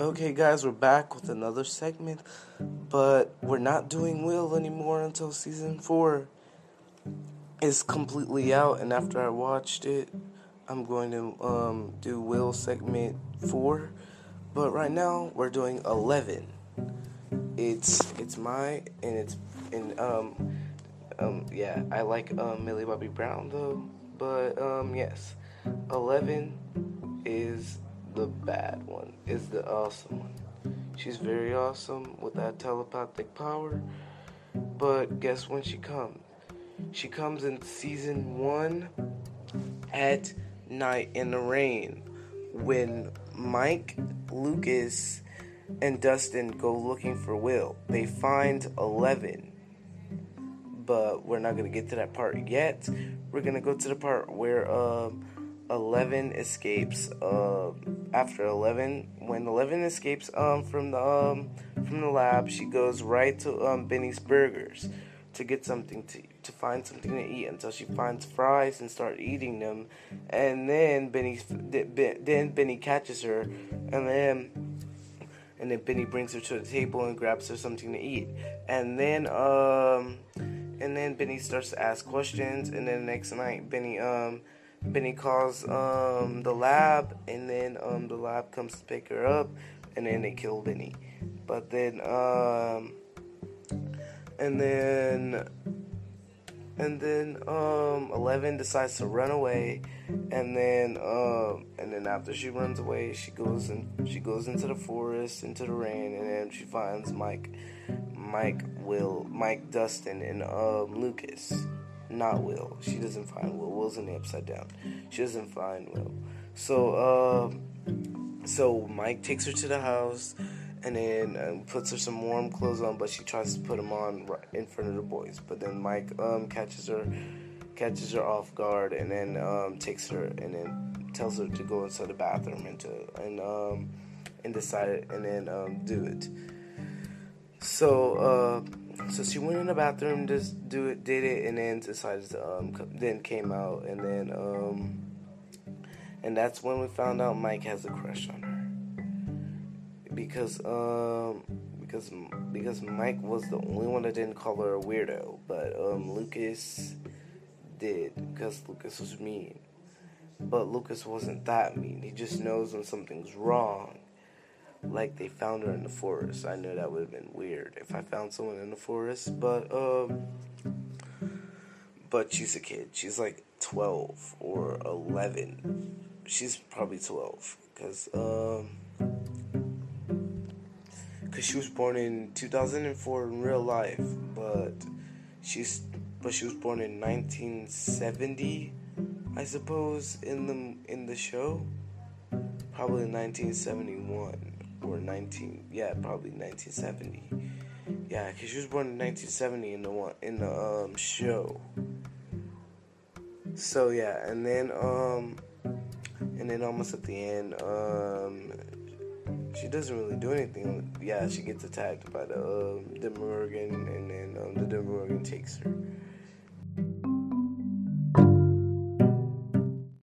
Okay, guys, we're back with another segment, but we're not doing Will anymore until season four is completely out. And after I watched it, I'm going to um, do Will segment four. But right now, we're doing eleven. It's it's my and it's and um um yeah I like um, Millie Bobby Brown though, but um yes, eleven is the bad one, is the awesome one. She's very awesome with that telepathic power. But guess when she comes? She comes in season one at night in the rain when Mike, Lucas, and Dustin go looking for Will. They find Eleven. But we're not to get to that part yet. We're to go to the part where um, Eleven escapes. Uh, after Eleven, when Eleven escapes um, from the um, from the lab, she goes right to um, Benny's Burgers to get something to to find something to eat until she finds fries and start eating them, and then Benny then Benny catches her, and then and then Benny brings her to the table and grabs her something to eat, and then um and then Benny starts to ask questions, and then the next night Benny um Benny calls um, the lab, and then um, the lab comes to pick her up, and then they kill Benny. But then, um, and then, and then, um, Eleven decides to run away, and then, um, and then after she runs away, she goes and she goes into the forest, into the rain, and then she finds Mike, Mike, Will, Mike, Dustin, and um, Lucas not Will. She doesn't find Will. Will's in the upside down. She doesn't find Will. So, uh, so Mike takes her to the house and then um, puts her some warm clothes on, but she tries to put them on right in front of the boys. But then Mike um, catches her, catches her off guard, and then um, takes her and then tells her to go into the bathroom and to and um, and decide and then um, do it. So. Uh, so she went in the bathroom, just do it, did it, and then decided to um, then came out, and then um, and that's when we found out Mike has a crush on her. Because um because because Mike was the only one that didn't call her a weirdo, but um Lucas did because Lucas was mean, but Lucas wasn't that mean. He just knows when something's wrong like they found her in the forest. I know that would have been weird if I found someone in the forest, but um but she's a kid. She's like 12 or 11. She's probably 12 cuz um cuz she was born in 2004 in real life, but she's but she was born in 1970 I suppose in the in the show probably 1971 or 19 yeah probably 1970 yeah because she was born in 1970 in the one in the um show. So yeah and then um and then almost at the end um she doesn't really do anything. Yeah she gets attacked by the um Demogorgon and then um, the Demogorgon takes her